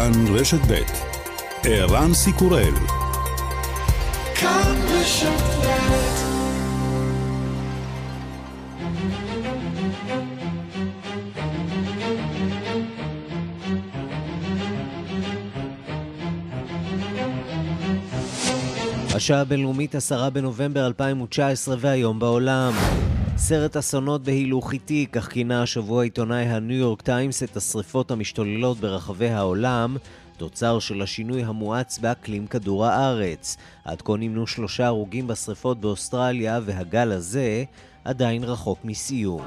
כאן רשת ב' ערן סיקורל השעה הבינלאומית 10 בנובמבר 2019 והיום בעולם. סרט אסונות בהילוך איטי, כך כינה השבוע עיתונאי הניו יורק טיימס את השריפות המשתוללות ברחבי העולם, תוצר של השינוי המואץ באקלים כדור הארץ. עד כה נמנו שלושה הרוגים בשריפות באוסטרליה, והגל הזה עדיין רחוק מסיום.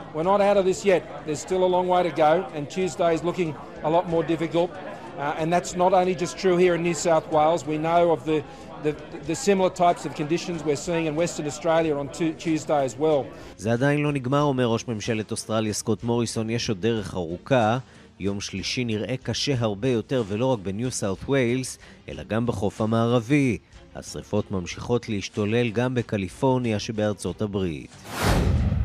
Uh, and that's not only just true here in New South Wales. We know of the the, the similar types of conditions we're seeing in Western Australia on Tuesday as well. זה עדיין לא נגמר, אומר ראש ממשלת אוסטרליה סקוט מוריסון, יש עוד דרך ארוכה. יום שלישי נראה קשה הרבה יותר, ולא רק בניו סאות' ויילס, אלא גם בחוף המערבי. השרפות ממשיכות להשתולל גם בקליפורניה שבארצות הברית.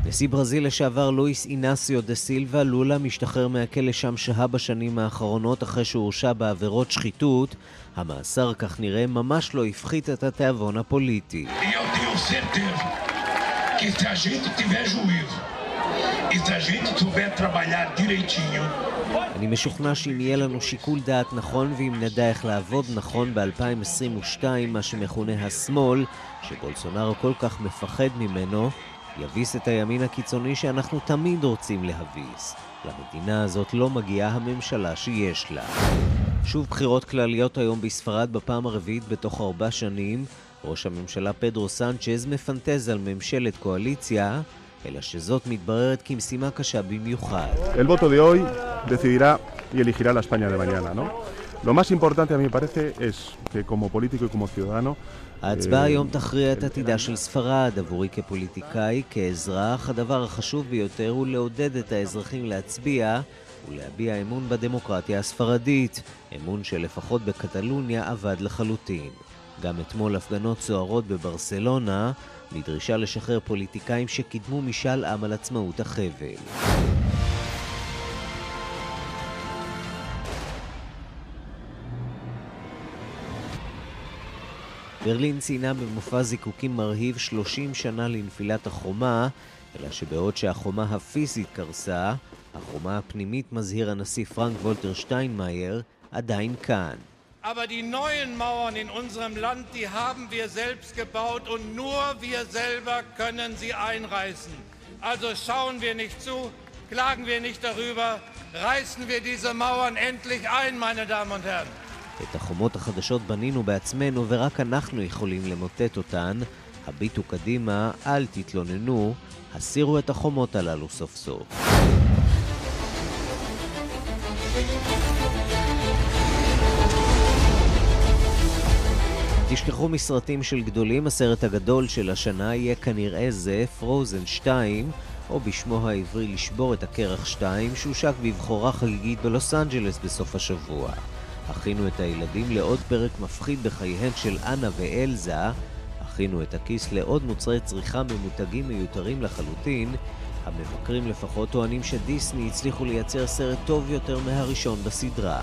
נשיא ברזיל לשעבר לואיס אינסיו דה סילבה לולה משתחרר מהכלא שם שהה בשנים האחרונות אחרי שהורשע בעבירות שחיתות. המאסר, כך נראה, ממש לא הפחית את התיאבון הפוליטי. אני משוכנע שאם יהיה לנו שיקול דעת נכון ואם נדע איך לעבוד נכון ב-2022, מה שמכונה השמאל, שבולסונארו כל כך מפחד ממנו, יביס את הימין הקיצוני שאנחנו תמיד רוצים להביס. למדינה הזאת לא מגיעה הממשלה שיש לה. שוב בחירות כלליות היום בספרד בפעם הרביעית בתוך ארבע שנים. ראש הממשלה פדרו סנצ'ז מפנטז על ממשלת קואליציה, אלא שזאת מתבררת כמשימה קשה במיוחד. El voto de hoy decidirá y elegirá la España de mañana, ¿no? Lo más importante a mí me parece es que como político y como ciudadano ההצבעה היום תכריע את עתידה של ספרד. עבורי כפוליטיקאי, כאזרח, הדבר החשוב ביותר הוא לעודד את האזרחים להצביע ולהביע אמון בדמוקרטיה הספרדית, אמון שלפחות בקטלוניה אבד לחלוטין. גם אתמול הפגנות סוערות בברסלונה, מדרישה לשחרר פוליטיקאים שקידמו משאל עם על עצמאות החבל. ברלין ציינה במופע זיקוקים מרהיב 30 שנה לנפילת החומה, אלא שבעוד שהחומה הפיזית קרסה, החומה הפנימית, מזהיר הנשיא פרנק וולטר שטיינמאייר, עדיין כאן. Aber die neuen Mauern in unserem Land, die haben wir selbst gebaut und nur wir selber können sie einreißen. Also schauen wir nicht zu, klagen wir nicht darüber, reißen wir diese Mauern endlich ein, meine Damen und Herren. את החומות החדשות בנינו בעצמנו ורק אנחנו יכולים למוטט אותן. הביטו קדימה, אל תתלוננו, הסירו את החומות הללו סוף סוף. תשכחו מסרטים של גדולים, הסרט הגדול של השנה יהיה כנראה זה, פרוזן 2, או בשמו העברי לשבור את הקרח 2, שהושק בבחורה חגיגית בלוס אנג'לס בסוף השבוע. הכינו את הילדים לעוד פרק מפחיד בחייהן של אנה ואלזה, הכינו את הכיס לעוד מוצרי צריכה ממותגים מיותרים לחלוטין, המבקרים לפחות טוענים שדיסני הצליחו לייצר סרט טוב יותר מהראשון בסדרה.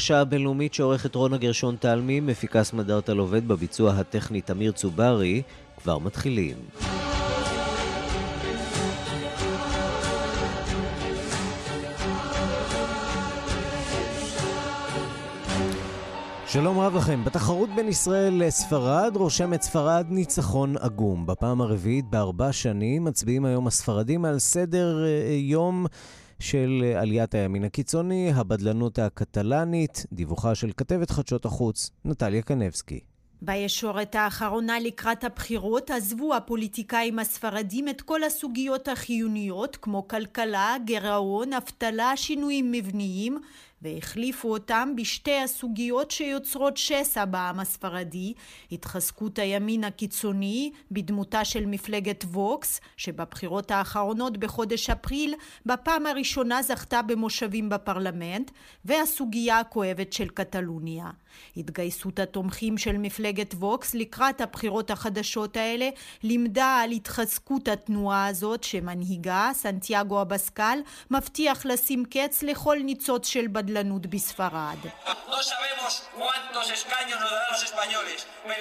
השעה הבינלאומית שעורכת רונה גרשון תלמי, מפיקה סמדארטה עובד בביצוע הטכני תמיר צוברי, כבר מתחילים. שלום רב לכם. בתחרות בין ישראל לספרד רושמת ספרד ניצחון עגום. בפעם הרביעית בארבע שנים מצביעים היום הספרדים על סדר אה, יום של עליית הימין הקיצוני, הבדלנות הקטלנית, דיווחה של כתבת חדשות החוץ, נטליה קנבסקי. בישורת האחרונה לקראת הבחירות עזבו הפוליטיקאים הספרדים את כל הסוגיות החיוניות כמו כלכלה, גירעון, אבטלה, שינויים מבניים והחליפו אותם בשתי הסוגיות שיוצרות שסע בעם הספרדי, התחזקות הימין הקיצוני בדמותה של מפלגת ווקס, שבבחירות האחרונות בחודש אפריל בפעם הראשונה זכתה במושבים בפרלמנט, והסוגיה הכואבת של קטלוניה. התגייסות התומכים של מפלגת ווקס לקראת הבחירות החדשות האלה לימדה על התחזקות התנועה הזאת שמנהיגה, סנטיאגו אבסקל, מבטיח לשים קץ לכל ניצוץ של בדלנות בספרד.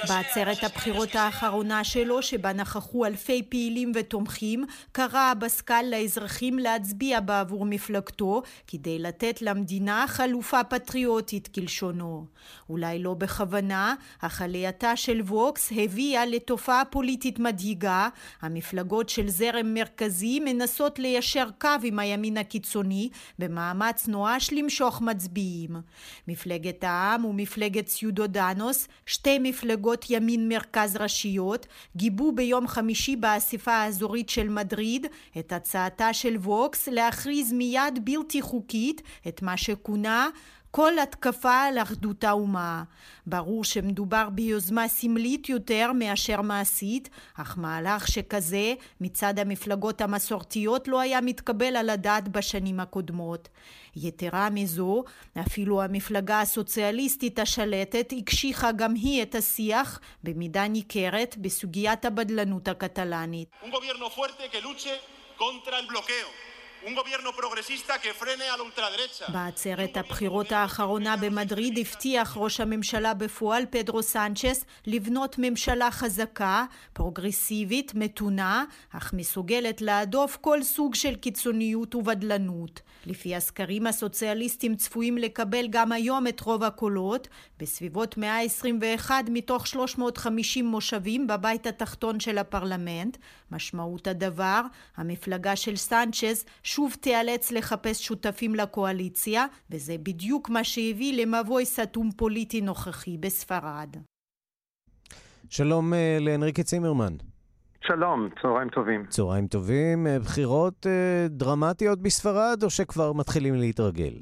בעצרת הבחירות האחרונה שלו, שבה נכחו אלפי פעילים ותומכים, קרא אבסקל לאזרחים להצביע בעבור מפלגתו, כדי לתת למדינה חלופה פטריוטית כלשונו. אולי לא בכוונה, אך עלייתה של ווקס הביאה לתופעה פוליטית מדאיגה, המפלגות של זרם מרכזי מנסות ליישר קו עם הימין הקיצוני במאמץ נואש למשוך מצביעים. מפלגת העם ומפלגת סיודודנוס, שתי מפלגות ימין מרכז ראשיות, גיבו ביום חמישי באספה האזורית של מדריד את הצעתה של ווקס להכריז מיד בלתי חוקית את מה שכונה כל התקפה על אחדות האומה. ברור שמדובר ביוזמה סמלית יותר מאשר מעשית, אך מהלך שכזה מצד המפלגות המסורתיות לא היה מתקבל על הדעת בשנים הקודמות. יתרה מזו, אפילו המפלגה הסוציאליסטית השלטת הקשיחה גם היא את השיח במידה ניכרת בסוגיית הבדלנות הקטלנית. בעצרת הבחירות האחרונה במדריד הבטיח ראש הממשלה בפועל פדרו סנצ'ס לבנות ממשלה חזקה, פרוגרסיבית, מתונה, אך מסוגלת להדוף כל סוג של קיצוניות ובדלנות. לפי הסקרים הסוציאליסטים צפויים לקבל גם היום את רוב הקולות, בסביבות 121 מתוך 350 מושבים בבית התחתון של הפרלמנט. משמעות הדבר, המפלגה של סנצ'ז שוב תיאלץ לחפש שותפים לקואליציה, וזה בדיוק מה שהביא למבוי סתום פוליטי נוכחי בספרד. שלום אה, לאנריקה צימרמן. שלום, צהריים טובים. צהריים טובים. אה, בחירות אה, דרמטיות בספרד, או שכבר מתחילים להתרגל?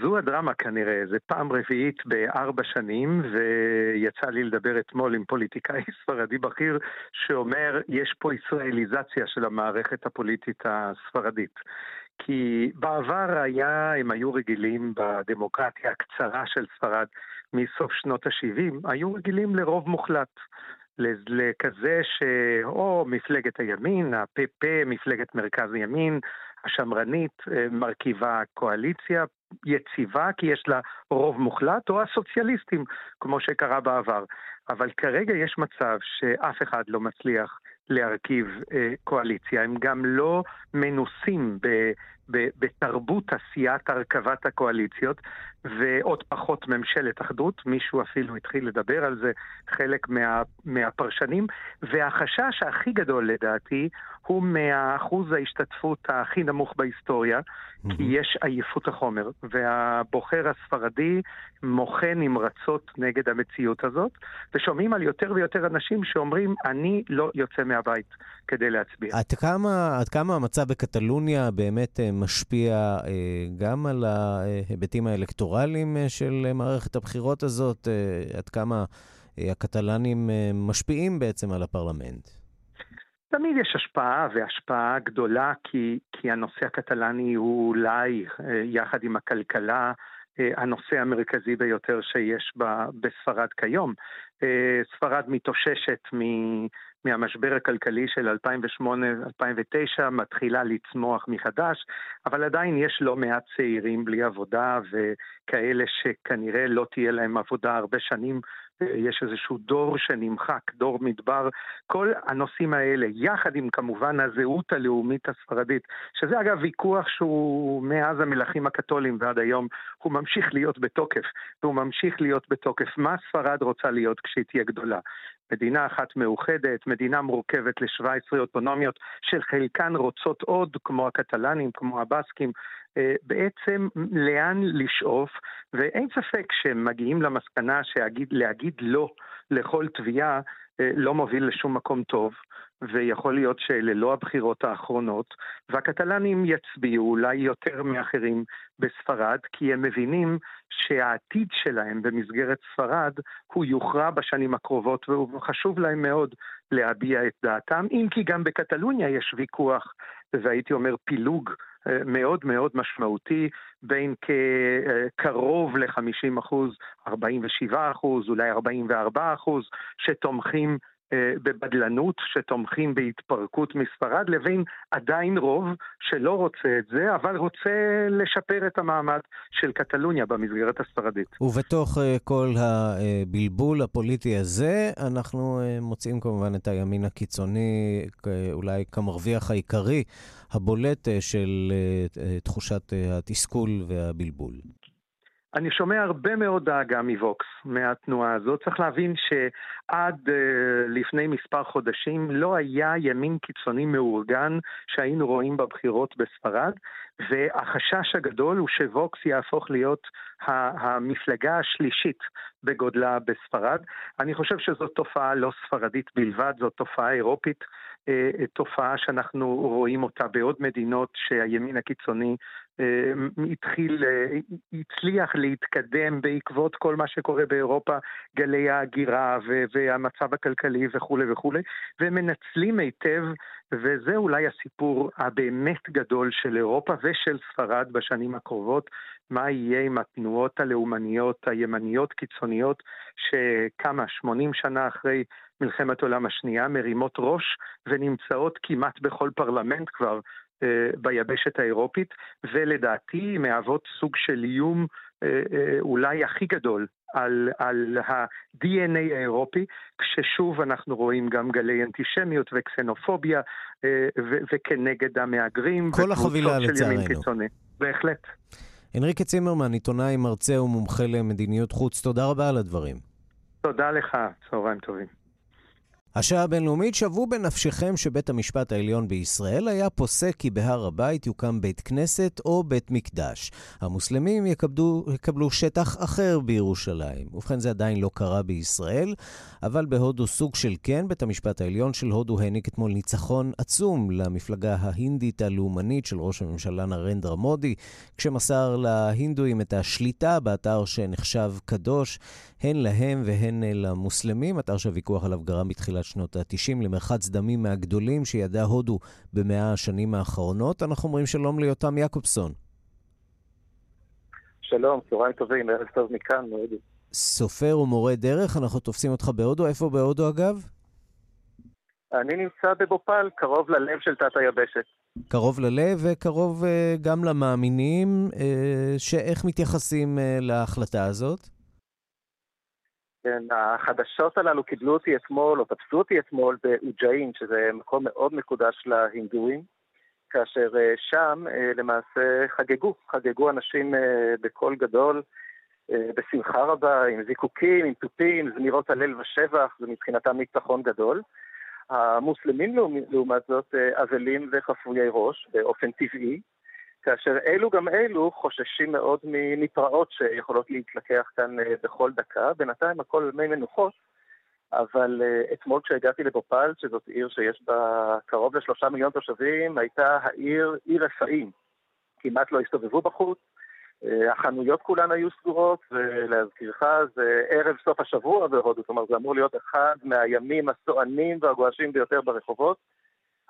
זו הדרמה כנראה, זה פעם רביעית בארבע שנים, ויצא לי לדבר אתמול עם פוליטיקאי ספרדי בכיר שאומר, יש פה ישראליזציה של המערכת הפוליטית הספרדית. כי בעבר היה, הם היו רגילים בדמוקרטיה הקצרה של ספרד מסוף שנות ה-70, היו רגילים לרוב מוחלט. לכזה שאו מפלגת הימין, הפ"פ, מפלגת מרכז ימין, השמרנית, אה, מרכיבה קואליציה יציבה כי יש לה רוב מוחלט, או הסוציאליסטים, כמו שקרה בעבר. אבל כרגע יש מצב שאף אחד לא מצליח להרכיב אה, קואליציה, הם גם לא מנוסים ב, ב, בתרבות עשיית הרכבת הקואליציות, ועוד פחות ממשלת אחדות, מישהו אפילו התחיל לדבר על זה, חלק מה, מהפרשנים, והחשש הכי גדול לדעתי הוא מהאחוז ההשתתפות הכי נמוך בהיסטוריה, mm-hmm. כי יש עייפות החומר, והבוחר הספרדי מוחה נמרצות נגד המציאות הזאת, ושומעים על יותר ויותר אנשים שאומרים, אני לא יוצא מהבית כדי להצביע. עד כמה, עד כמה המצב בקטלוניה באמת אה, משפיע אה, גם על ההיבטים האלקטורליים אה, של מערכת הבחירות הזאת? עד כמה הקטלנים משפיעים בעצם על הפרלמנט? תמיד יש השפעה, והשפעה גדולה, כי, כי הנושא הקטלני הוא אולי, יחד עם הכלכלה, הנושא המרכזי ביותר שיש בספרד כיום. ספרד מתאוששת מהמשבר הכלכלי של 2008-2009 מתחילה לצמוח מחדש, אבל עדיין יש לא מעט צעירים בלי עבודה וכאלה שכנראה לא תהיה להם עבודה הרבה שנים יש איזשהו דור שנמחק, דור מדבר, כל הנושאים האלה, יחד עם כמובן הזהות הלאומית הספרדית, שזה אגב ויכוח שהוא מאז המלכים הקתולים ועד היום, הוא ממשיך להיות בתוקף, והוא ממשיך להיות בתוקף. מה ספרד רוצה להיות כשהיא תהיה גדולה? מדינה אחת מאוחדת, מדינה מורכבת ל-17 אוטונומיות, של חלקן רוצות עוד, כמו הקטלנים, כמו הבסקים, בעצם לאן לשאוף, ואין ספק שהם מגיעים למסקנה שלהגיד לא לכל תביעה לא מוביל לשום מקום טוב. ויכול להיות שאלה לא הבחירות האחרונות, והקטלנים יצביעו אולי יותר מאחרים בספרד, כי הם מבינים שהעתיד שלהם במסגרת ספרד הוא יוכרע בשנים הקרובות, וחשוב להם מאוד להביע את דעתם, אם כי גם בקטלוניה יש ויכוח, והייתי אומר פילוג אה, מאוד מאוד משמעותי בין קרוב ל-50 אחוז, 47 אחוז, אולי 44 אחוז, שתומכים בבדלנות שתומכים בהתפרקות מספרד, לבין עדיין רוב שלא רוצה את זה, אבל רוצה לשפר את המעמד של קטלוניה במסגרת הספרדית. ובתוך אה, כל הבלבול הפוליטי הזה, אנחנו אה, מוצאים כמובן את הימין הקיצוני, אולי כמרוויח העיקרי, הבולט של תחושת התסכול והבלבול. אני שומע הרבה מאוד דאגה מווקס, מהתנועה הזאת. צריך להבין שעד uh, לפני מספר חודשים לא היה ימין קיצוני מאורגן שהיינו רואים בבחירות בספרד, והחשש הגדול הוא שווקס יהפוך להיות המפלגה השלישית בגודלה בספרד. אני חושב שזאת תופעה לא ספרדית בלבד, זאת תופעה אירופית. אה, תופעה שאנחנו רואים אותה בעוד מדינות שהימין הקיצוני אה, התחיל, אה, הצליח להתקדם בעקבות כל מה שקורה באירופה, גלי ההגירה והמצב הכלכלי וכולי וכולי, והם מנצלים היטב, וזה אולי הסיפור הבאמת גדול של אירופה ושל ספרד בשנים הקרובות, מה יהיה עם התנועות הלאומניות הימניות קיצוניות, שכמה, 80 שנה אחרי מלחמת העולם השנייה, מרימות ראש ונמצאות כמעט בכל פרלמנט כבר ביבשת האירופית, ולדעתי מהוות סוג של איום אה, אה, אולי הכי גדול על, על ה-DNA האירופי, כששוב אנחנו רואים גם גלי אנטישמיות וקסנופוביה ו- וכנגד המהגרים. כל החבילה לצערנו. בהחלט. הנריקה צימרמן, עיתונאי, מרצה ומומחה למדיניות חוץ, תודה רבה על הדברים. תודה לך, צהריים טובים. השעה הבינלאומית, שוו בנפשכם שבית המשפט העליון בישראל היה פוסק כי בהר הבית יוקם בית כנסת או בית מקדש. המוסלמים יקבלו, יקבלו שטח אחר בירושלים. ובכן, זה עדיין לא קרה בישראל, אבל בהודו סוג של כן, בית המשפט העליון של הודו העניק אתמול ניצחון עצום למפלגה ההינדית הלאומנית של ראש הממשלה נרנדרה מודי, כשמסר להינדואים את השליטה באתר שנחשב קדוש, הן להם והן למוסלמים, אתר שהוויכוח עליו גרם בתחילת שנות ה-90 למרחץ דמים מהגדולים שידעה הודו במאה השנים האחרונות. אנחנו אומרים שלום ליותם יעקובסון. שלום, צהריים טובים, ערב טוב מכאן, מהודו. סופר ומורה דרך, אנחנו תופסים אותך בהודו. איפה בהודו אגב? אני נמצא בבופל, קרוב ללב של תת היבשת. קרוב ללב וקרוב uh, גם למאמינים, uh, שאיך מתייחסים uh, להחלטה הזאת? כן, החדשות הללו קיבלו אותי אתמול, או תפסו אותי אתמול באוג'אין, שזה מקום מאוד מקודש להינדואים, כאשר שם למעשה חגגו, חגגו אנשים בקול גדול, בשמחה רבה, עם זיקוקים, עם תופים, זמירות הלל ושבח, זה מבחינתם ניצחון גדול. המוסלמים לעומת זאת אבלים וחפויי ראש באופן טבעי, כאשר אלו גם אלו חוששים מאוד מפרעות שיכולות להתלקח כאן בכל דקה. בינתיים הכל מי מנוחות, אבל אתמול כשהגעתי לבופל, שזאת עיר שיש בה קרוב לשלושה מיליון תושבים, הייתה העיר עיר רפאים. כמעט לא הסתובבו בחוץ, אה, החנויות כולן היו סגורות, ולהזכירך, זה ערב סוף השבוע בהודו, אומרת, זה אמור להיות אחד מהימים הסוענים והגועשים ביותר ברחובות,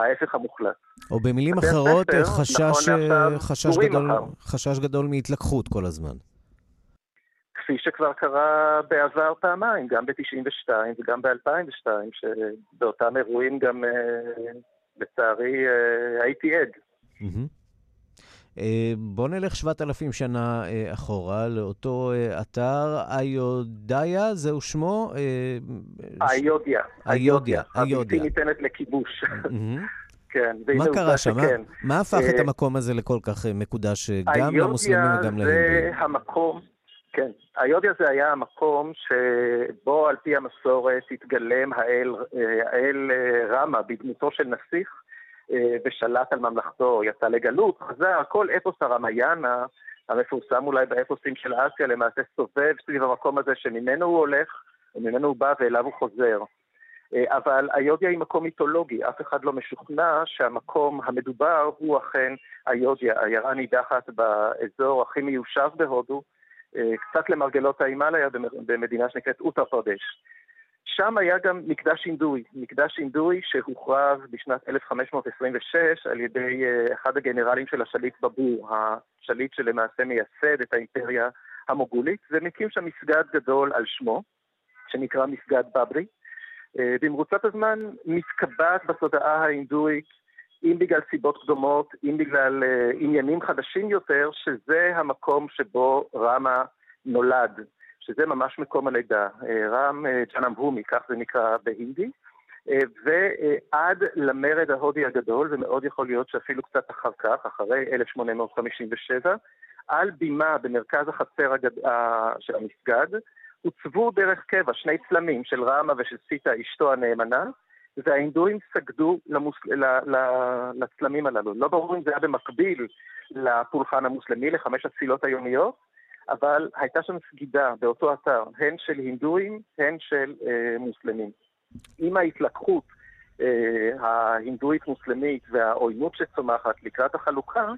ההפך המוחלט. או במילים אחרות, ספר, חשש, נכון אה, חשש, גדול, חשש גדול מהתלקחות כל הזמן. כפי שכבר קרה בעבר פעמיים, גם ב-92 וגם ב-2002, שבאותם אירועים גם, אה, לצערי, הייתי עד. Mm-hmm. אה, בוא נלך 7,000 שנה אה, אחורה לאותו אה, אתר איודיה, זהו שמו? איודיה. איודיה. הבלתי ניתנת לכיבוש. כן, מה קרה שם? מה הפך את המקום הזה לכל כך מקודש גם למוסלמים וגם להינדים? איודיה זה המקום, כן, איודיה זה היה המקום שבו על פי המסורת התגלם האל, האל רמה בדמותו של נסיך ושלט על ממלכתו, יצא לגלות, חזר, כל אפוס הרמיאנה, המפורסם אולי באפוסים של אסיה, למעשה סובב סביב המקום הזה שממנו הוא הולך, וממנו הוא בא ואליו הוא חוזר. אה, אבל היודיה היא מקום מיתולוגי, אף אחד לא משוכנע שהמקום המדובר הוא אכן היודיה, עיירה נידחת באזור הכי מיושב בהודו, אה, קצת למרגלות ההימאליה במדינה שנקראת אוטר פרדש. שם היה גם מקדש הינדוי, מקדש הינדוי שהוכרז בשנת 1526 על ידי אה, אחד הגנרלים של השליט בבור, השליט שלמעשה מייסד את האימפריה המוגולית, ומקים שם מסגד גדול על שמו, שנקרא מסגד בברי. אה, במרוצת הזמן מתקבעת בתודעה ההינדואית, אם בגלל סיבות קדומות, אם בגלל uh, עניינים חדשים יותר, שזה המקום שבו רמה נולד, שזה ממש מקום הלידה. Uh, רם ג'נמבומי, כך זה נקרא בהינדי, uh, ועד למרד ההודי הגדול, ומאוד יכול להיות שאפילו קצת אחר כך, אחרי 1857, על בימה במרכז החצר הגד... של המסגד, הוצבו דרך קבע שני צלמים של רמה ושל סיטה, אשתו הנאמנה, וההינדואים סגדו למוס... ל... ל... לצלמים הללו. לא ברור אם זה היה במקביל לפולחן המוסלמי, לחמש התפילות היומיות, אבל הייתה שם סגידה באותו אתר, הן של הינדואים, הן של אה, מוסלמים. עם ההתלקחות אה, ההינדואית-מוסלמית והעוינות שצומחת לקראת החלוקה,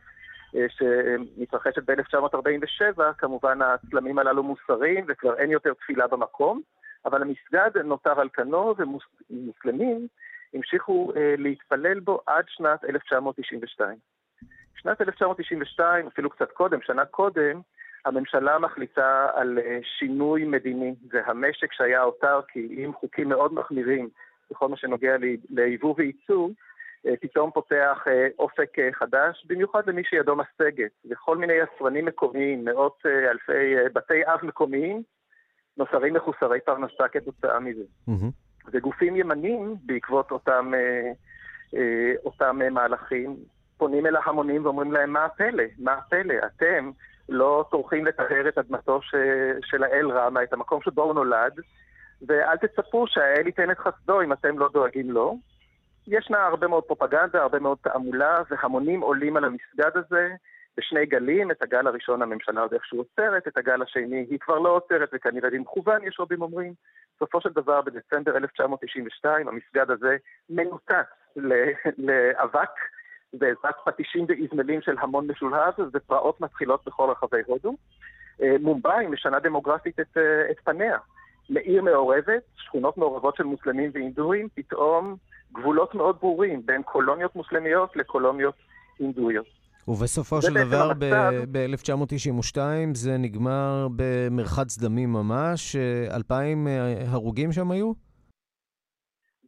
אה, שמתרחשת ב-1947, כמובן הצלמים הללו מוסרים וכבר אין יותר תפילה במקום, אבל המסגד נותר על כנו ומוסלמים המשיכו אה, להתפלל בו עד שנת 1992. שנת 1992, אפילו קצת קודם, שנה קודם, הממשלה מחליטה על אה, שינוי מדיני, והמשק שהיה אוטרקי עם חוקים מאוד מחמירים בכל מה שנוגע ליבוא וייצוא, אה, פתאום פותח אה, אופק חדש, במיוחד למי שידו משגת, וכל מיני יצרנים מקומיים, מאות אלפי בתי אב מקומיים, נוצרים מחוסרי פרנסה כתוצאה מזה. Mm-hmm. וגופים ימנים, בעקבות אותם, אותם מהלכים, פונים אל ההמונים ואומרים להם, מה הפלא? מה הפלא? אתם לא טורחים לטהר את אדמתו ש... של האל רמה, את המקום שבו הוא נולד, ואל תצפו שהאל ייתן את חסדו אם אתם לא דואגים לו. ישנה הרבה מאוד פרופגנדה, הרבה מאוד תעמולה, והמונים עולים על המסגד הזה בשני גלים. את הגל הראשון הממשלה עוד איכשהו עוצרת, את הגל השני היא כבר לא עוצרת, וכנראה במכוון, יש רבים אומרים. בסופו של דבר, בדצמבר 1992, המסגד הזה מנותק לאבק, בעזרת פטישים ואזמלים של המון משולהב, ופרעות מתחילות בכל רחבי הודו. אה, מומבאי משנה דמוגרפית את, אה, את פניה. לעיר מעורבת, שכונות מעורבות של מוסלמים והינדואים, פתאום גבולות מאוד ברורים בין קולוניות מוסלמיות לקולוניות הינדואיות. ובסופו של דבר, ב-1992 זה נגמר במרחץ דמים ממש. אלפיים אה, הרוגים שם היו?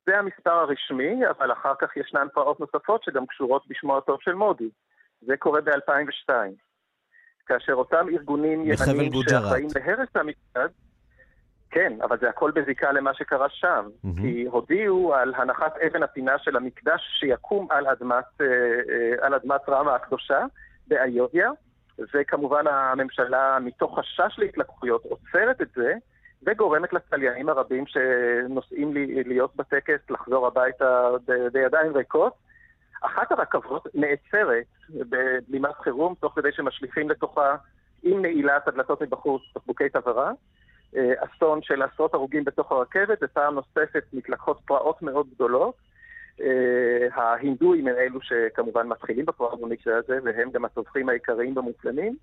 זה המספר הרשמי, אבל אחר כך ישנן פרעות נוספות שגם קשורות בשמו הטוב של מודי. זה קורה ב-2002. כאשר אותם ארגונים ימניים שאחראים להרס המסגד, כן, אבל זה הכל בזיקה למה שקרה שם. Mm-hmm. כי הודיעו על הנחת אבן הפינה של המקדש שיקום על אדמת, אה, אה, על אדמת רמה הקדושה באיודיה, וכמובן הממשלה, מתוך חשש להתלקחויות, עוצרת את זה, וגורמת לצליינים הרבים שנוסעים להיות בטקס לחזור הביתה בידיים ריקות. אחת הרכבות נעצרת בבלימת חירום, תוך כדי שמשליכים לתוכה, עם נעילת הדלתות מבחוץ, בקבוקי תבערה. אה, אסון של עשרות הרוגים בתוך הרכבת, ופעם נוספת מתלקחות פרעות מאוד גדולות. אה, ההינדואים הם אלו שכמובן מתחילים בפרעות במקרה הזה, והם גם הטובחים העיקריים במוסלמים.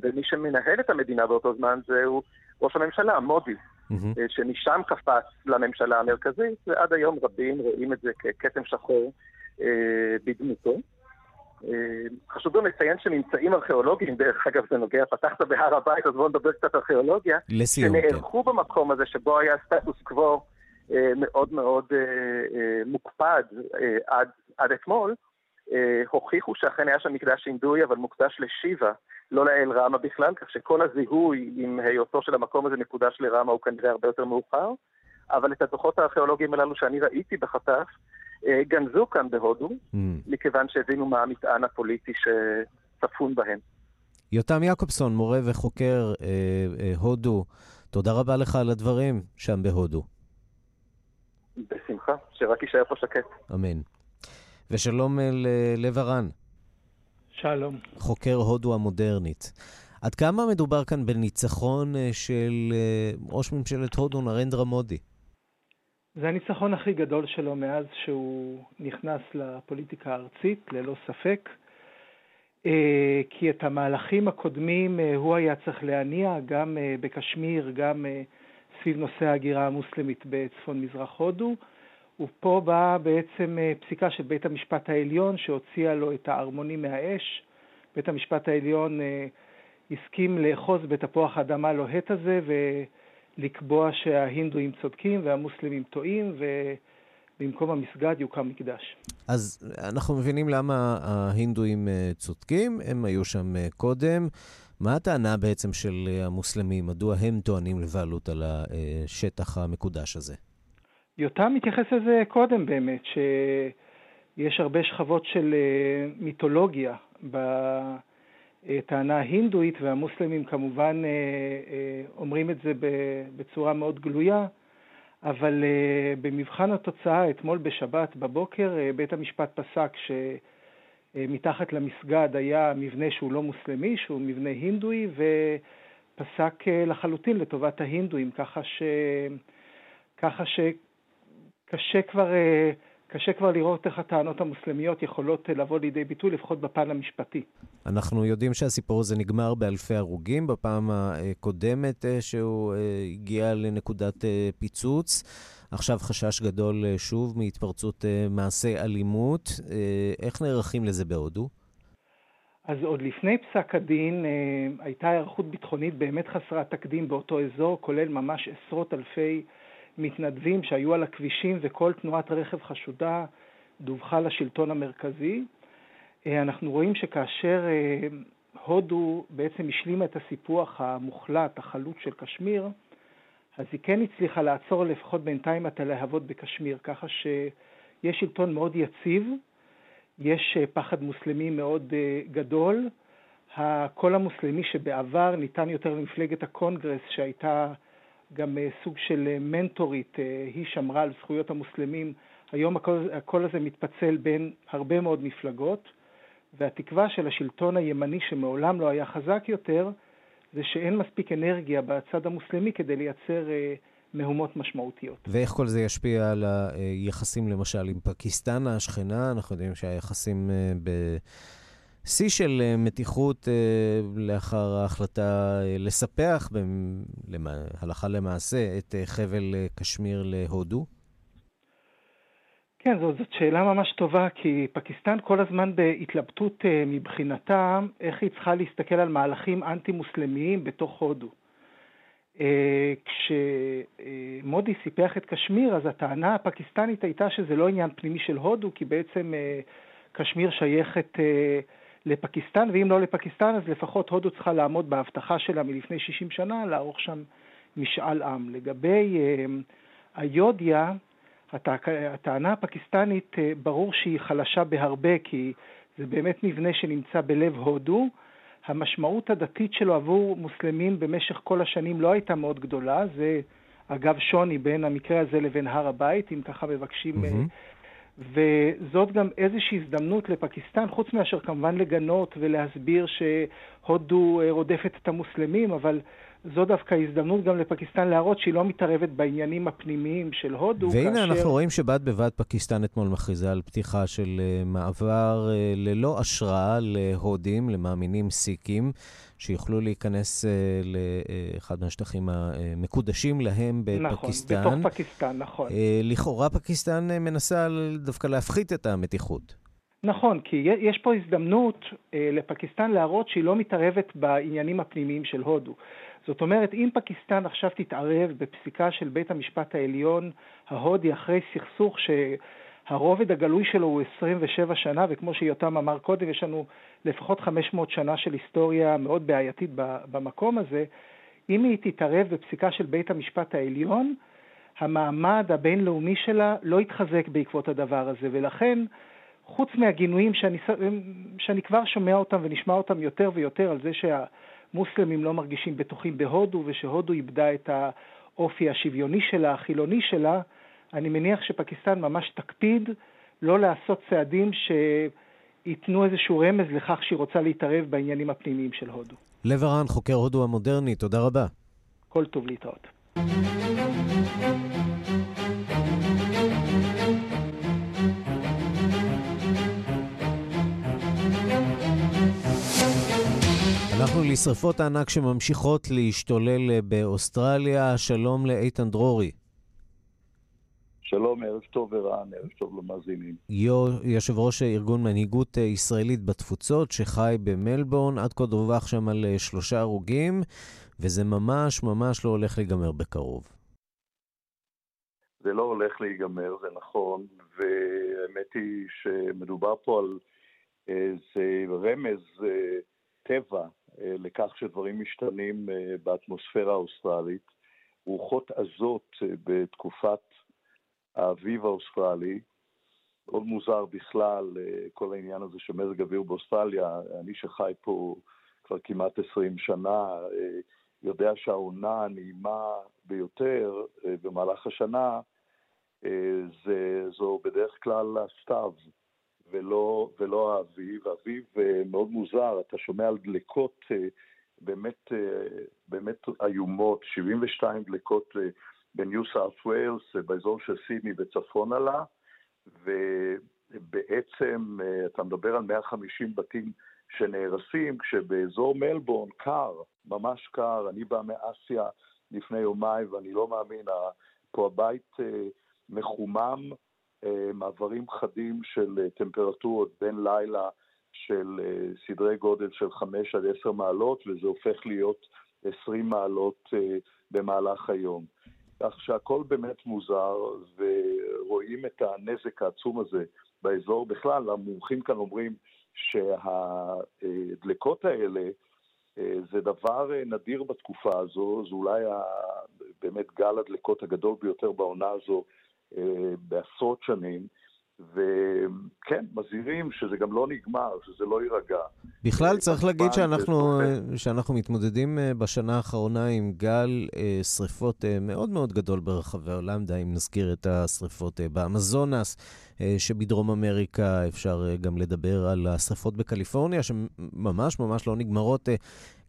ומי שמנהל את המדינה באותו זמן זהו ראש הממשלה, מודי, mm-hmm. שמשם קפץ לממשלה המרכזית, ועד היום רבים רואים את זה ככתם שחור אה, בדמותו. אה, חשוב גם לציין שממצאים ארכיאולוגיים, דרך אגב זה נוגע, פתחת בהר הבית, אז בואו נדבר קצת ארכיאולוגיה. לסיום, כן. שנערכו. במקום הזה שבו היה סטטוס קוו אה, מאוד מאוד אה, מוקפד עד, עד אתמול, הוכיחו שאכן היה שם מקדש הינדוי, אבל מוקדש לשיבה, לא לאל רמה בכלל, כך שכל הזיהוי עם היותו של המקום הזה מקודש לרמה הוא כנראה הרבה יותר מאוחר. אבל את הדוחות הארכיאולוגיים הללו שאני ראיתי בחטף, אה, גנזו כאן בהודו, mm. מכיוון שהבינו מה המטען הפוליטי שצפון בהם. יותם יעקובסון, מורה וחוקר אה, אה, הודו, תודה רבה לך על הדברים שם בהודו. בשמחה, שרק יישאר פה שקט. אמן. ושלום ללב הרן. שלום. חוקר הודו המודרנית. עד כמה מדובר כאן בניצחון אה, של אה, ראש ממשלת הודו נרנדרה מודי? זה הניצחון הכי גדול שלו מאז שהוא נכנס לפוליטיקה הארצית, ללא ספק. אה, כי את המהלכים הקודמים הוא היה צריך להניע גם בקשמיר, גם סביב נושא ההגירה המוסלמית בצפון מזרח הודו. ופה באה בעצם פסיקה של בית המשפט העליון שהוציאה לו את הערמונים מהאש. בית המשפט העליון הסכים לאחוז בתפוח האדמה הלוהט הזה ולקבוע שההינדואים צודקים והמוסלמים טועים ובמקום המסגד יוקם מקדש. אז אנחנו מבינים למה ההינדואים אה, צודקים, הם היו שם אה, קודם. מה הטענה בעצם של אה, המוסלמים? מדוע הם טוענים לבעלות על השטח המקודש הזה? יותם מתייחס לזה קודם באמת, שיש הרבה שכבות של מיתולוגיה טענה הינדואית, והמוסלמים כמובן אה, אה, אומרים את זה בצורה מאוד גלויה, אבל אה, במבחן התוצאה, אתמול בשבת בבוקר, בית המשפט פסק שמתחת למסגד היה מבנה שהוא לא מוסלמי, שהוא מבנה הינדואי, ופסק לחלוטין לטובת ההינדואים, ככה, ש... ככה שקשה כבר קשה כבר לראות איך הטענות המוסלמיות יכולות אה, לבוא לידי ביטוי, לפחות בפן המשפטי. אנחנו יודעים שהסיפור הזה נגמר באלפי הרוגים בפעם הקודמת אה, שהוא אה, הגיע לנקודת פיצוץ. עכשיו חשש גדול שוב מהתפרצות מעשי אלימות. איך נערכים לזה בהודו? אז עוד לפני פסק הדין הייתה היערכות ביטחונית באמת חסרת תקדים באותו אזור, כולל ממש עשרות אלפי מתנדבים שהיו על הכבישים וכל תנועת רכב חשודה דווחה לשלטון המרכזי. אה, אנחנו רואים שכאשר אה, הודו בעצם השלימה את הסיפוח המוחלט, החלוט של קשמיר, אז היא כן הצליחה לעצור לפחות בינתיים את הלהבות בקשמיר, ככה שיש שלטון מאוד יציב, יש אה, פחד מוסלמי מאוד גדול. הקול המוסלמי שבעבר ניתן יותר למפלגת הקונגרס שהייתה גם אה, סוג של אה, מנטורית, אה, היא שמרה על זכויות המוסלמים. היום הקול, הקול הזה מתפצל בין הרבה מאוד מפלגות, והתקווה של השלטון הימני, שמעולם לא היה חזק יותר, זה שאין מספיק אנרגיה בצד המוסלמי כדי לייצר מהומות משמעותיות. ואיך כל זה ישפיע על היחסים למשל עם פקיסטן השכנה? אנחנו יודעים שהיחסים ב... שיא של אה, מתיחות אה, לאחר ההחלטה אה, לספח הלכה למעשה את חבל קשמיר להודו? כן, זאת, זאת שאלה ממש טובה, כי פקיסטן כל הזמן בהתלבטות מבחינתה איך היא צריכה להסתכל על מהלכים אנטי-מוסלמיים בתוך הודו. כשמודי סיפח את קשמיר, אז הטענה הפקיסטנית הייתה שזה לא עניין פנימי של הודו, כי בעצם קשמיר שייכת לפקיסטן, ואם לא לפקיסטן, אז לפחות הודו צריכה לעמוד בהבטחה שלה מלפני 60 שנה, לערוך שם משאל עם. לגבי uh, היודיה, הטענה הפקיסטנית, uh, ברור שהיא חלשה בהרבה, כי זה באמת מבנה שנמצא בלב הודו. המשמעות הדתית שלו עבור מוסלמים במשך כל השנים לא הייתה מאוד גדולה, זה אגב שוני בין המקרה הזה לבין הר הבית, אם ככה מבקשים mm-hmm. וזאת גם איזושהי הזדמנות לפקיסטן, חוץ מאשר כמובן לגנות ולהסביר שהודו אה, רודפת את המוסלמים, אבל זו דווקא הזדמנות גם לפקיסטן להראות שהיא לא מתערבת בעניינים הפנימיים של הודו. והנה כאשר... אנחנו רואים שבד בבד פקיסטן אתמול מכריזה על פתיחה של אה, מעבר אה, ללא אשרה להודים, למאמינים סיקים, שיוכלו להיכנס לאחד מהשטחים המקודשים להם בפקיסטן. נכון, בתוך פקיסטן, נכון. לכאורה פקיסטן מנסה דווקא להפחית את המתיחות. נכון, כי יש פה הזדמנות לפקיסטן להראות שהיא לא מתערבת בעניינים הפנימיים של הודו. זאת אומרת, אם פקיסטן עכשיו תתערב בפסיקה של בית המשפט העליון ההודי אחרי סכסוך שהרובד הגלוי שלו הוא 27 שנה, וכמו שיותם אמר קודם, יש לנו לפחות 500 שנה של היסטוריה מאוד בעייתית במקום הזה, אם היא תתערב בפסיקה של בית המשפט העליון, המעמד הבינלאומי שלה לא יתחזק בעקבות הדבר הזה, ולכן חוץ מהגינויים שאני, שאני כבר שומע אותם ונשמע אותם יותר ויותר על זה שה... מוסלמים לא מרגישים בטוחים בהודו ושהודו איבדה את האופי השוויוני שלה, החילוני שלה, אני מניח שפקיסטן ממש תקפיד לא לעשות צעדים שייתנו איזשהו רמז לכך שהיא רוצה להתערב בעניינים הפנימיים של הודו. לב הרן, חוקר הודו המודרני, תודה רבה. כל טוב להתראות. לשרפות הענק שממשיכות להשתולל באוסטרליה. שלום לאיתן דרורי. שלום, ערב טוב ורען, ערב טוב למאזינים. יושב ראש ארגון מנהיגות ישראלית בתפוצות, שחי במלבורן, עד כה דווח שם על שלושה הרוגים, וזה ממש ממש לא הולך להיגמר בקרוב. זה לא הולך להיגמר, זה נכון, והאמת היא שמדובר פה על איזה רמז אה, טבע אה, לכך שדברים משתנים אה, באטמוספירה האוסטרלית. רוחות עזות בתקופת האביב האוסטרלי, מאוד מוזר בכלל כל העניין הזה של מזג אוויר באוסטרליה. אני שחי פה כבר כמעט 20 שנה, יודע שהעונה הנעימה ביותר במהלך השנה זה, זו בדרך כלל הסתיו. ולא, ולא האביב. האביב אה, מאוד מוזר, אתה שומע על דלקות אה, באמת, אה, באמת איומות, 72 דלקות בניו סארט ווילס, באזור של סידני וצפונה לה, ובעצם אתה מדבר על 150 בתים שנהרסים, כשבאזור מלבורן קר, ממש קר, אני בא מאסיה לפני יומיים ואני לא מאמין, פה הבית מחומם אה, מעברים חדים של אה, טמפרטורות בין לילה של אה, סדרי גודל של 5 עד 10 מעלות, וזה הופך להיות 20 מעלות במהלך היום. כך שהכל באמת מוזר, ורואים את הנזק העצום הזה באזור. בכלל, המומחים כאן אומרים שהדלקות האלה זה דבר נדיר בתקופה הזו, זה אולי באמת גל הדלקות הגדול ביותר בעונה הזו אה, בעשרות שנים, וכן, מזהירים שזה גם לא נגמר, שזה לא יירגע. בכלל צריך להגיד שאנחנו, אה, שאנחנו מתמודדים אה, בשנה האחרונה עם גל שריפות מאוד מאוד גדול ברחבי העולם, די אם נזכיר את השריפות באמזונס. אה, שבדרום אמריקה אפשר אה, גם לדבר על השרפות בקליפורניה, שממש ממש לא נגמרות אה,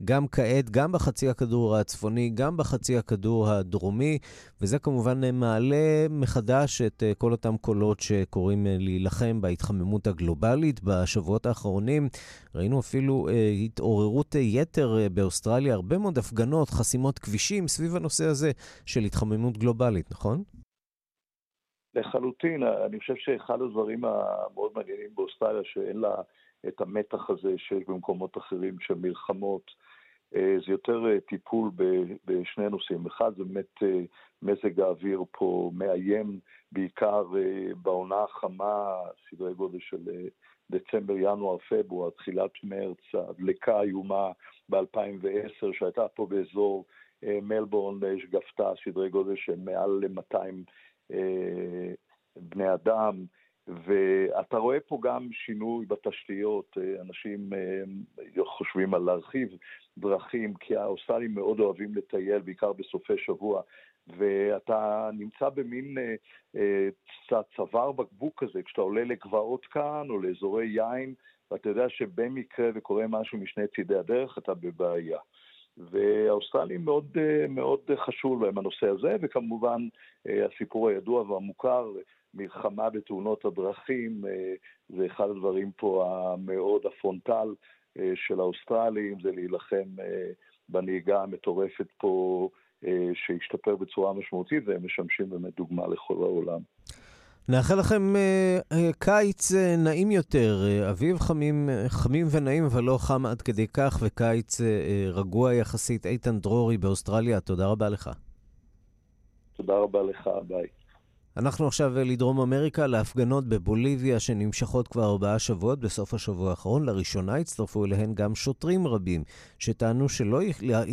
גם כעת, גם בחצי הכדור הצפוני, גם בחצי הכדור הדרומי, וזה כמובן מעלה מחדש את כל אותם קולות שקוראים להילחם בהתחממות הגלובלית. בשבועות האחרונים ראינו אפילו התעוררות יתר באוסטרליה, הרבה מאוד הפגנות, חסימות כבישים סביב הנושא הזה של התחממות גלובלית, נכון? לחלוטין, אני חושב שאחד הדברים המאוד מעניינים באוסטרליה, שאין לה את המתח הזה שיש במקומות אחרים של מלחמות, אה, זה יותר אה, טיפול בשני נושאים. אחד, זה באמת אה, מזג האוויר פה מאיים, בעיקר בעונה החמה, סדרי גודל של דצמבר, ינואר, פברואר, תחילת מרץ, הדלקה האיומה ב-2010 שהייתה פה באזור מלבורן, שגפתה סדרי גודל של מעל ל-200 אה, בני אדם, ואתה רואה פה גם שינוי בתשתיות, אה, אנשים אה, חושבים על להרחיב דרכים, כי האוסטרלים מאוד אוהבים לטייל, בעיקר בסופי שבוע, ואתה נמצא במין צוואר בקבוק כזה, כשאתה עולה לגבעות כאן או לאזורי יין, ואתה יודע שבמקרה וקורה משהו משני צידי הדרך, אתה בבעיה. והאוסטרלים מאוד, מאוד חשוב להם הנושא הזה, וכמובן הסיפור הידוע והמוכר, מלחמה בתאונות הדרכים, זה אחד הדברים פה המאוד הפרונטל של האוסטרלים, זה להילחם בנהיגה המטורפת פה, שהשתפר בצורה משמעותית, והם משמשים באמת דוגמה לכל העולם. נאחל לכם אה, אה, קיץ אה, נעים יותר, אה, אביב חמים, אה, חמים ונעים, אבל לא חם עד כדי כך, וקיץ אה, אה, רגוע יחסית. איתן דרורי באוסטרליה, תודה רבה לך. תודה רבה לך, ביי. אנחנו עכשיו אה, לדרום אמריקה, להפגנות בבוליביה שנמשכות כבר ארבעה שבועות. בסוף השבוע האחרון, לראשונה הצטרפו אליהן גם שוטרים רבים, שטענו שלא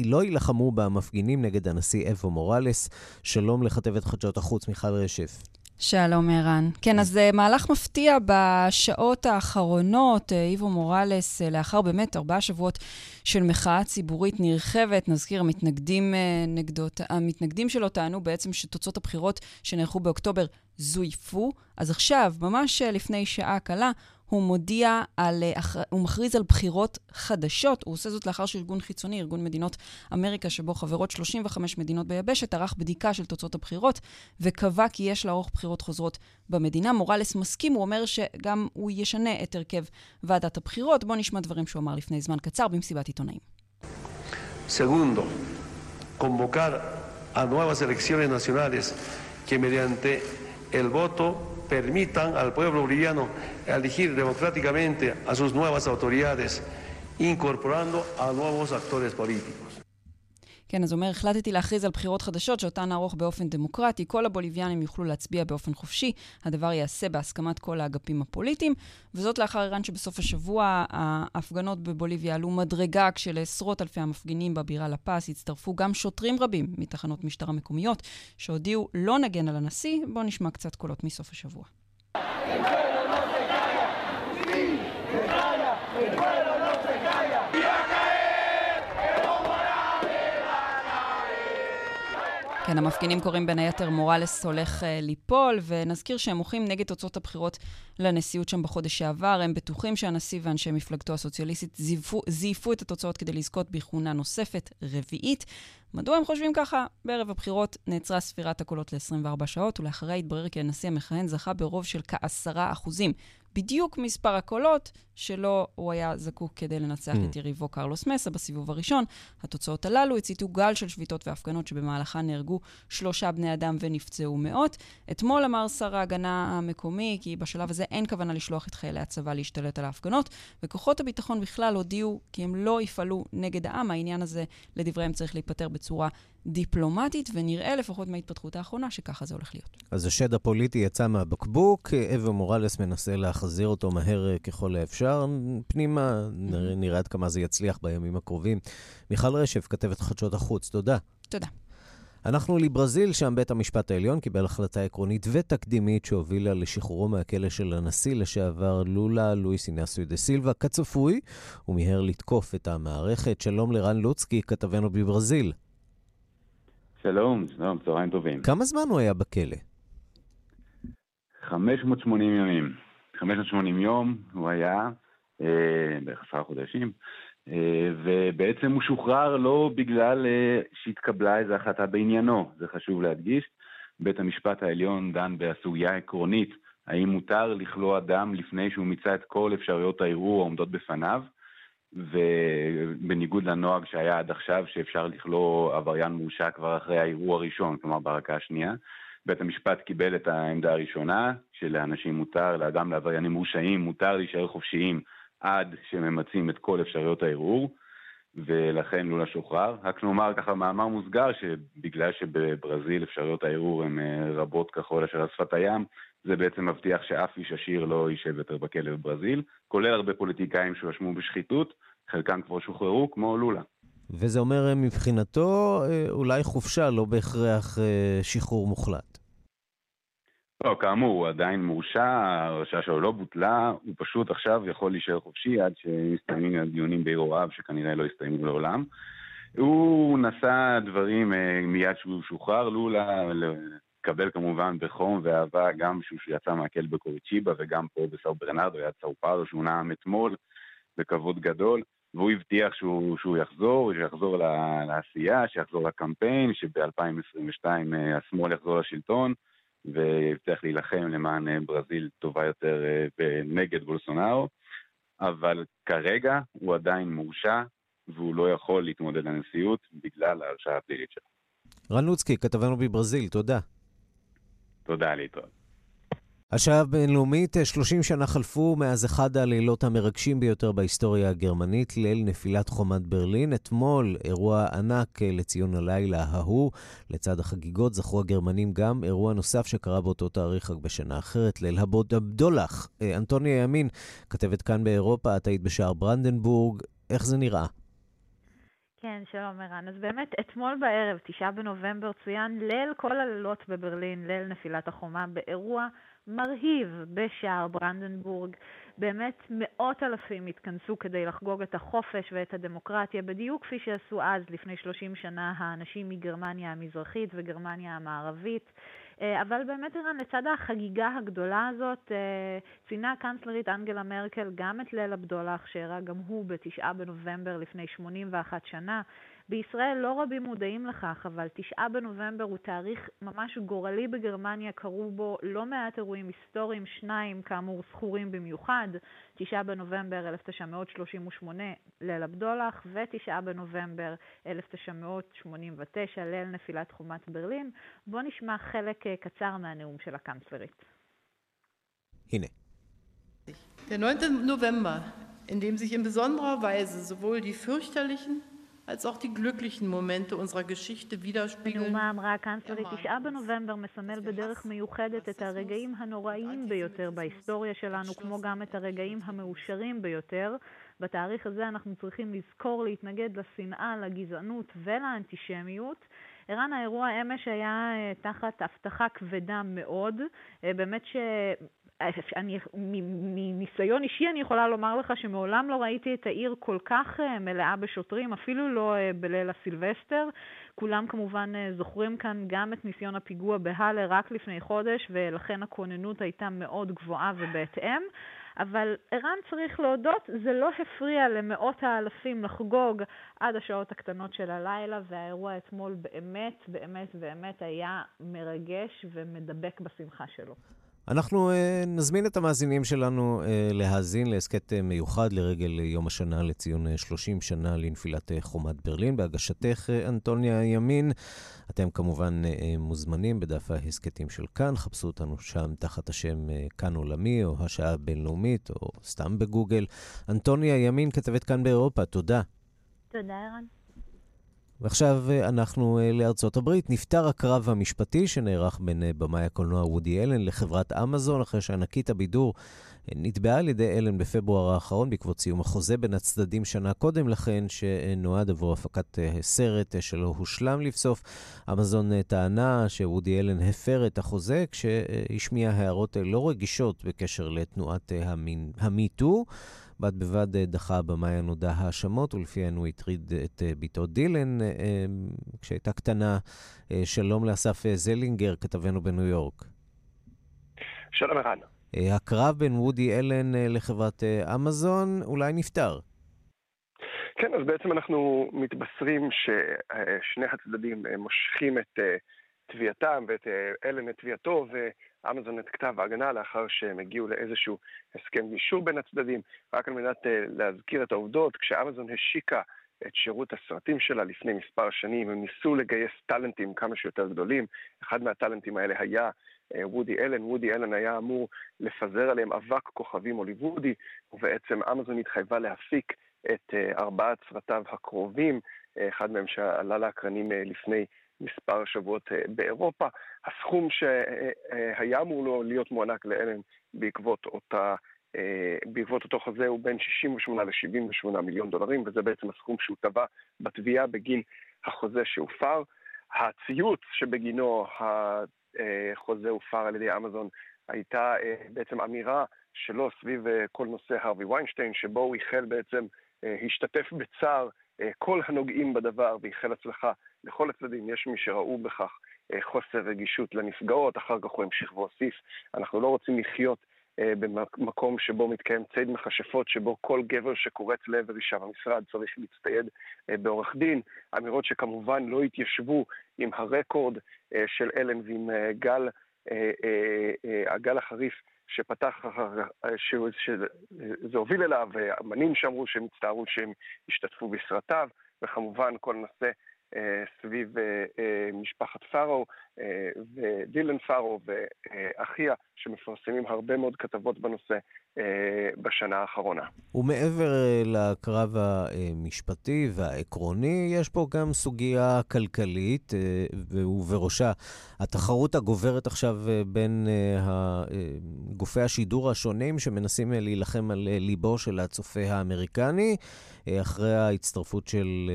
לא יילחמו במפגינים נגד הנשיא אבו מוראלס. שלום לכתבת חדשות החוץ, מיכל רשף. שלום, ערן. כן, אז אה, מהלך מפתיע בשעות האחרונות, אה, איבו מוראלס, אה, לאחר באמת ארבעה שבועות של מחאה ציבורית נרחבת, נזכיר, המתנגדים נגדו, המתנגדים שלו טענו בעצם שתוצאות הבחירות שנערכו באוקטובר זויפו. אז עכשיו, ממש לפני שעה קלה, הוא מודיע על, אה, הוא מכריז על בחירות חדשות. הוא עושה זאת לאחר שארגון חיצוני, ארגון מדינות אמריקה, שבו חברות 35 מדינות ביבשת, ערך בדיקה של תוצאות הבחירות, וקבע כי יש לערוך בחירות חוזרות במדינה. מורלס מסכים, הוא אומר שגם הוא ישנה את הרכב ועדת הבחירות. בואו נשמע דברים שהוא אמר לפני זמן קצר במסיבת עיתונאים. Segundo, convocar a nuevas elecciones nacionales que mediante el voto permitan al pueblo boliviano elegir democráticamente a sus nuevas autoridades, incorporando a nuevos actores políticos. כן, אז הוא אומר, החלטתי להכריז על בחירות חדשות שאותן נערוך באופן דמוקרטי. כל הבוליביאנים יוכלו להצביע באופן חופשי. הדבר ייעשה בהסכמת כל האגפים הפוליטיים. וזאת לאחר איראן שבסוף השבוע ההפגנות בבוליביה עלו מדרגה, כשלעשרות אלפי המפגינים בבירה לפס הצטרפו גם שוטרים רבים מתחנות משטרה מקומיות, שהודיעו לא נגן על הנשיא. בואו נשמע קצת קולות מסוף השבוע. כן, המפגינים קוראים בין היתר מורלס הולך uh, ליפול, ונזכיר שהם מוחים נגד תוצאות הבחירות לנשיאות שם בחודש שעבר. הם בטוחים שהנשיא ואנשי מפלגתו הסוציאליסטית זייפו, את התוצאות כדי לזכות בכהונה נוספת, רביעית. מדוע הם חושבים ככה? בערב הבחירות נעצרה ספירת הקולות ל-24 שעות, ולאחריה התברר כי הנשיא המכהן זכה ברוב של כעשרה אחוזים. בדיוק מספר הקולות שלו הוא היה זקוק כדי לנצח mm. את יריבו קרלוס מסה בסיבוב הראשון. התוצאות הללו הציתו גל של שביתות והפגנות שבמהלכן נהרגו שלושה בני אדם ונפצעו מאות. אתמול אמר שר ההגנה המקומי כי בשלב הזה אין כוונה לשלוח את חיילי הצבא להשתלט על ההפגנות, וכוחות הביטחון בכלל הודיעו כי הם לא יפעלו נגד העם. העניין הזה, לדבריהם, צריך להיפתר בצורה דיפלומטית, ונראה לפחות מההתפתחות האחרונה שככה זה הולך להיות. אז השד הפוליטי יצא מהבקבוק, אבו מורלס מנסה להחזיר אותו מהר ככל האפשר. פנימה, נראה עד כמה זה יצליח בימים הקרובים. מיכל רשף, כתבת חדשות החוץ, תודה. תודה. אנחנו לברזיל, שם בית המשפט העליון קיבל החלטה עקרונית ותקדימית שהובילה לשחרורו מהכלא של הנשיא לשעבר לולה לואיס אינסו דה סילבה, כצפוי, הוא מיהר לתקוף את המערכת. שלום לרן לוצקי, כתבנו בברזיל. שלום, שלום, צהריים טובים. כמה זמן הוא היה בכלא? 580 ימים. 580 יום הוא היה, אה, בערך עשרה חודשים, אה, ובעצם הוא שוחרר לא בגלל אה, שהתקבלה איזו החלטה בעניינו, זה חשוב להדגיש. בית המשפט העליון דן בסוגיה העקרונית, האם מותר לכלוא אדם לפני שהוא מיצה את כל אפשרויות הערעור העומדות בפניו. ובניגוד לנוהג שהיה עד עכשיו, שאפשר לכלוא עבריין מורשע כבר אחרי הערעור הראשון, כלומר בערכה השנייה. בית המשפט קיבל את העמדה הראשונה, שלאנשים מותר, לאדם לעבריינים מורשעים, מותר להישאר חופשיים עד שממצים את כל אפשרויות הערעור, ולכן לולה שוחרר. רק נאמר ככה מאמר מוסגר, שבגלל שבברזיל אפשרויות הערעור הן אה, רבות ככל אשר על שפת הים, זה בעצם מבטיח שאף איש עשיר לא יישב יותר בכלא בברזיל, כולל הרבה פוליטיקאים שהואשמו בשחיתות, חלקם כבר שוחררו, כמו לולה. וזה אומר אה, מבחינתו אה, אולי חופשה, לא בהכרח אה, שחרור מוחלט. לא, כאמור, הוא עדיין מורשע, ההרשעה שלו לא בוטלה, הוא פשוט עכשיו יכול להישאר חופשי עד שיסתיימים הדיונים בערעוריו, שכנראה לא יסתיימו לעולם. הוא נשא דברים מיד שהוא שוחרר, לולה התקבל כמובן בחום ואהבה גם כשהוא יצא מהכלא בקוריצ'יבה וגם פה בסאו ברנרדו, היה צאו פאולו שהוא נאם אתמול בכבוד גדול, והוא הבטיח שהוא, שהוא יחזור, שיחזור לעשייה, שיחזור לקמפיין, שב-2022 אה, השמאל יחזור לשלטון, והבטיח להילחם למען אה, ברזיל טובה יותר אה, נגד בולסונארו, אבל כרגע הוא עדיין מורשע, והוא לא יכול להתמודד לנשיאות בגלל ההרשעה הפלילית שלו. רן לוצקי, כתבנו בברזיל, תודה. תודה, להתראות. השעה הבינלאומית, 30 שנה חלפו מאז אחד הלילות המרגשים ביותר בהיסטוריה הגרמנית, ליל נפילת חומת ברלין. אתמול אירוע ענק לציון הלילה ההוא. לצד החגיגות זכו הגרמנים גם אירוע נוסף שקרה באותו תאריך רק בשנה אחרת, ליל הבדולח. אה, אנטוניה ימין, כתבת כאן באירופה, את היית בשער ברנדנבורג, איך זה נראה? כן, שלום ערן. אז באמת, אתמול בערב, תשעה בנובמבר, צוין ליל כל הלילות בברלין, ליל נפילת החומה, באירוע מרהיב בשער ברנדנבורג. באמת מאות אלפים התכנסו כדי לחגוג את החופש ואת הדמוקרטיה, בדיוק כפי שעשו אז, לפני 30 שנה, האנשים מגרמניה המזרחית וגרמניה המערבית. אה, אבל באמת, אירן, לצד החגיגה הגדולה הזאת, אה, ציינה הקנצלרית אנגלה מרקל גם את ליל הבדולח, שאירע גם הוא בתשעה בנובמבר לפני 81 שנה. בישראל לא רבים מודעים לכך, אבל תשעה בנובמבר הוא תאריך ממש גורלי בגרמניה, קרו בו לא מעט אירועים היסטוריים, שניים כאמור זכורים במיוחד, תשעה בנובמבר 1938 ליל הבדולח, ותשעה בנובמבר 1989 ליל נפילת חומת ברלין. בואו נשמע חלק אה, קצר מהנאום של הקנצלרית. הנה. Der 9. November, in dem sich in besonderer Weise sowohl die fürchterlichen als auch die glücklichen Momente unserer Geschichte widerspiegeln. בנאומה אמרה הקנצלרית, תשעה בנובמבר מסמל בדרך מיוחדת את הרגעים הנוראים ביותר בהיסטוריה שלנו, כמו גם את הרגעים המאושרים ביותר. בתאריך הזה אנחנו צריכים לזכור להתנגד לשנאה, לגזענות ולאנטישמיות. ערן, האירוע אמש היה תחת הבטחה כבדה מאוד. באמת ש... אני, מניסיון אישי אני יכולה לומר לך שמעולם לא ראיתי את העיר כל כך אה, מלאה בשוטרים, אפילו לא אה, בליל הסילבסטר. כולם כמובן אה, זוכרים כאן גם את ניסיון הפיגוע בהאלה רק לפני חודש, ולכן הכוננות הייתה מאוד גבוהה ובהתאם. אבל ערן צריך להודות, זה לא הפריע למאות האלפים לחגוג עד השעות הקטנות של הלילה, והאירוע אתמול באמת, באמת, באמת היה מרגש ומדבק בשמחה שלו. אנחנו uh, נזמין את המאזינים שלנו uh, להאזין להסכת uh, מיוחד לרגל יום השנה לציון uh, 30 שנה לנפילת חומת ברלין, בהגשתך, אנטוניה ימין. אתם כמובן uh, מוזמנים בדף ההסכתים של כאן, חפשו אותנו שם תחת השם uh, כאן עולמי, או השעה הבינלאומית, או סתם בגוגל. אנטוניה ימין, כתבת כאן באירופה, תודה. תודה, ערן. ועכשיו אה, אנחנו אה, לארצות הברית. נפתר הקרב המשפטי שנערך בין אה, במאי הקולנוע וודי אלן לחברת אמזון, אחרי שענקית הבידור נתבעה על ידי אלן בפברואר האחרון בעקבות סיום החוזה בין הצדדים שנה קודם לכן, שנועד עבור הפקת סרט שלא הושלם לבסוף. אמזון טענה שוודי אלן הפר את החוזה כשהשמיע הערות לא רגישות בקשר לתנועת המיטו. בד בבד אה, דחה הבמאי הנודע האשמות, ולפיהן הוא הטריד את אה, בתו דילן אה, כשהייתה קטנה. שלום לאסף זלינגר, כתבנו בניו יורק. שלום ערן. הקרב בין וודי אלן לחברת אמזון אולי נפתר. כן, אז בעצם אנחנו מתבשרים ששני הצדדים מושכים את תביעתם ואת אלן את תביעתו, אמזון את כתב ההגנה לאחר שהם הגיעו לאיזשהו הסכם גישור בין הצדדים. רק על מנת אה, להזכיר את העובדות, כשאמזון השיקה את שירות הסרטים שלה לפני מספר שנים, הם ניסו לגייס טאלנטים כמה שיותר גדולים. אחד מהטאלנטים האלה היה אה, וודי אלן. וודי אלן היה אמור לפזר עליהם אבק כוכבים הוליוודי, ובעצם אמזון התחייבה להפיק את אה, ארבעת סרטיו הקרובים, אחד מהם שעלה לאקרנים לפני מספר שבועות אה, באירופה. הסכום שהיה אמור לו להיות מוענק לאלן בעקבות אותה... אה, בעקבות אותו חוזה הוא בין 68 ל-78 מיליון דולרים, וזה בעצם הסכום שהוא טבע בתביעה בגין החוזה שהופר. הציוץ שבגינו החוזה הופר על ידי אמזון הייתה אה, בעצם אמירה שלו סביב כל נושא הרווי ויינשטיין, שבו הוא איחל בעצם, השתתף בצער כל הנוגעים בדבר ואיחל הצלחה לכל הצדדים. יש מי שראו בכך אה, חוסר רגישות לנפגעות, אחר כך הוא המשיך והוסיף. אנחנו לא רוצים לחיות אה, במקום שבו מתקיים ציד מכשפות, שבו כל גבר שקורץ לעבר אישה במשרד צריך להצטייד אה, בעורך דין. אמירות שכמובן לא התיישבו עם הרקורד של אלן ועם גל, הגל החריף שפתח, שזה הוביל אליו, אמנים שאמרו שהם הצטערו שהם השתתפו בסרטיו, וכמובן כל נושא אה, סביב אה, אה, משפחת פארו ודילן פארו ואחיה, שמפרסמים הרבה מאוד כתבות בנושא אה, בשנה האחרונה. ומעבר אה, לקרב המשפטי והעקרוני, יש פה גם סוגיה כלכלית, אה, ובראשה התחרות הגוברת עכשיו בין גופי השידור השונים שמנסים להילחם על ליבו של הצופה האמריקני. אחרי ההצטרפות של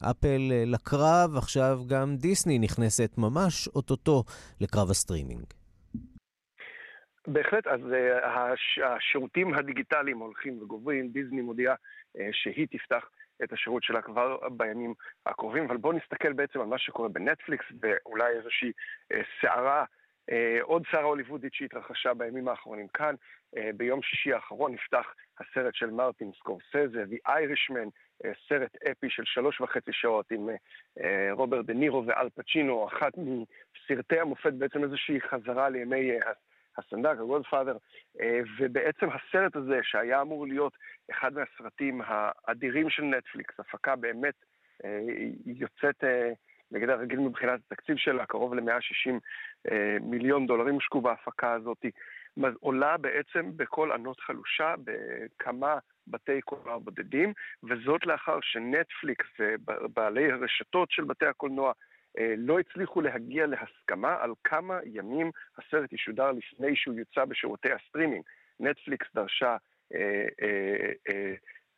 אפל לקרב, עכשיו גם דיסני נכנסת ממש אוטוטו לקרב הסטרימינג. בהחלט, אז אה, הש, השירותים הדיגיטליים הולכים וגוברים, דיסני מודיעה אה, שהיא תפתח את השירות שלה כבר בימים הקרובים, אבל בואו נסתכל בעצם על מה שקורה בנטפליקס ואולי איזושהי uh, סערה, uh, עוד סערה הוליוודית שהתרחשה בימים האחרונים כאן. Uh, ביום שישי האחרון נפתח הסרט של מרטין סקורסזה, The Irishman, uh, סרט אפי של שלוש וחצי שעות עם uh, רוברט דה נירו ואל פצ'ינו, אחת מסרטי המופת, בעצם איזושהי חזרה לימי uh, הסנדק, הגולדפאדר, אה, ובעצם הסרט הזה, שהיה אמור להיות אחד מהסרטים האדירים של נטפליקס, הפקה באמת אה, יוצאת אה, מגדר הרגיל מבחינת התקציב שלה, קרוב ל-160 מיליון דולרים הושקעו בהפקה הזאת, עולה בעצם בקול ענות חלושה בכמה בתי קולנוע בודדים, וזאת לאחר שנטפליקס ובעלי הרשתות של בתי הקולנוע לא הצליחו להגיע להסכמה על כמה ימים הסרט ישודר לפני שהוא יוצא בשירותי הסטרימינג. נטפליקס דרשה אה, אה, אה,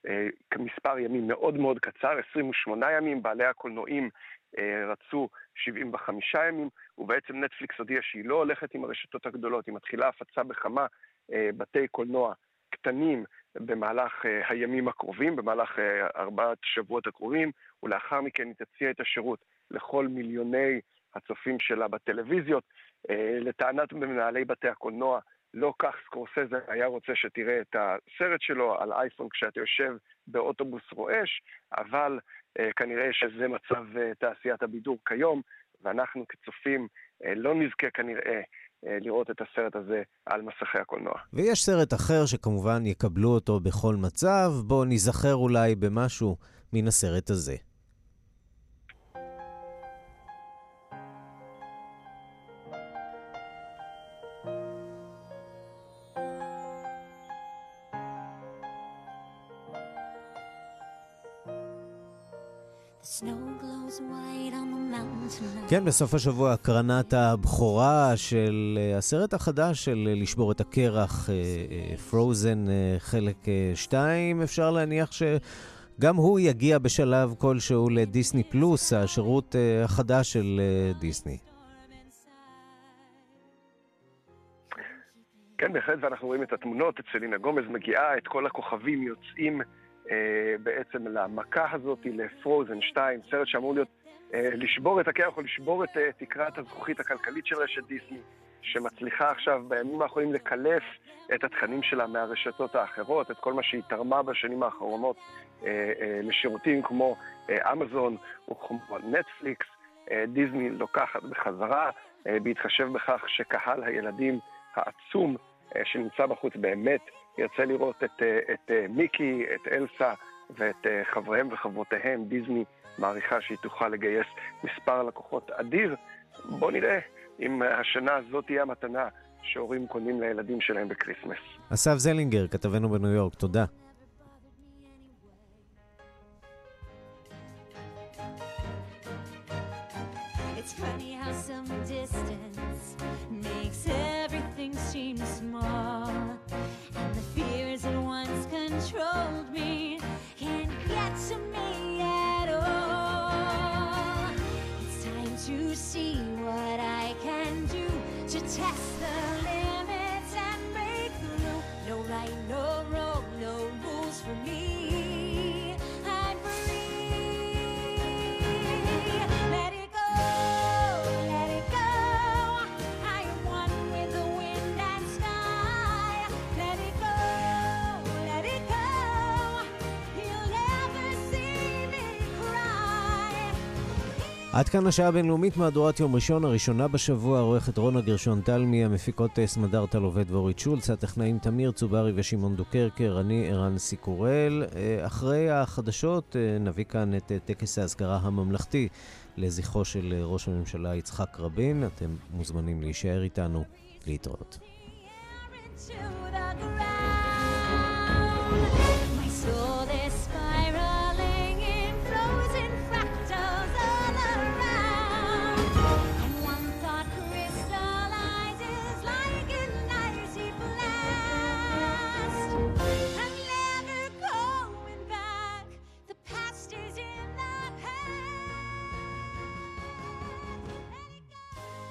אה, מספר ימים מאוד מאוד קצר, 28 ימים, בעלי הקולנועים אה, רצו 75 ימים, ובעצם נטפליקס הודיעה שהיא לא הולכת עם הרשתות הגדולות, היא מתחילה הפצה בכמה אה, בתי קולנוע קטנים במהלך אה, הימים הקרובים, במהלך אה, ארבעת שבועות הקרובים, ולאחר מכן היא תציע את השירות לכל מיליוני הצופים שלה בטלוויזיות. אה, לטענת מנהלי בתי הקולנוע, לא כך סקורסזה היה רוצה שתראה את הסרט שלו על אייפון כשאתה יושב באוטובוס רועש, אבל כנראה שזה מצב תעשיית הבידור כיום, ואנחנו כצופים לא נזכה כנראה אה, לראות את הסרט הזה על מסכי הקולנוע. ויש סרט אחר שכמובן יקבלו אותו בכל מצב, בואו ניזכר אולי במשהו מן הסרט הזה. כן, בסוף השבוע הקרנת הבכורה של אה, הסרט החדש של אה, לשבור את הקרח, פרוזן אה, חלק 2, אפשר להניח שגם הוא יגיע בשלב כלשהו לדיסני פלוס, השירות החדש של דיסני. כן, בהחלט, ואנחנו רואים את התמונות, את סלינה גומז מגיעה, את כל הכוכבים יוצאים אה, בעצם למכה הזאת, לפרוזן 2, סרט שאמור להיות לשבור את הקרח או לשבור את אה, תקרת הזכוכית הכלכלית של רשת דיסני, שמצליחה עכשיו בימים האחרונים לקלף את התכנים שלה מהרשתות האחרות, את כל מה שהיא תרמה בשנים האחרונות לשירותים כמו אמזון וכמו נטפליקס. דיסני לוקחת בחזרה, בהתחשב בכך שקהל הילדים העצום שנמצא בחוץ באמת ירצה לראות את, את מיקי, את אלסה ואת חבריהם וחברותיהם, דיסני מעריכה שהיא תוכל לגייס מספר לקוחות אדיר. בואו נראה אם השנה הזאת תהיה המתנה שהורים קונים לילדים שלהם בקריסמס. אסף זלינגר, כתבנו בניו יורק, תודה. It's funny Test. עד כאן השעה הבינלאומית מהדורת יום ראשון, הראשונה בשבוע, עורכת רונה גרשון תלמי, המפיקות אה, סמדר טל עובד ואורית שולץ, הטכנאים תמיר צוברי ושמעון דוקרקר, אני ערן סיקורל. אה, אחרי החדשות אה, נביא כאן את טקס האזכרה הממלכתי לזכרו של ראש הממשלה יצחק רבין. אתם מוזמנים להישאר איתנו, להתראות.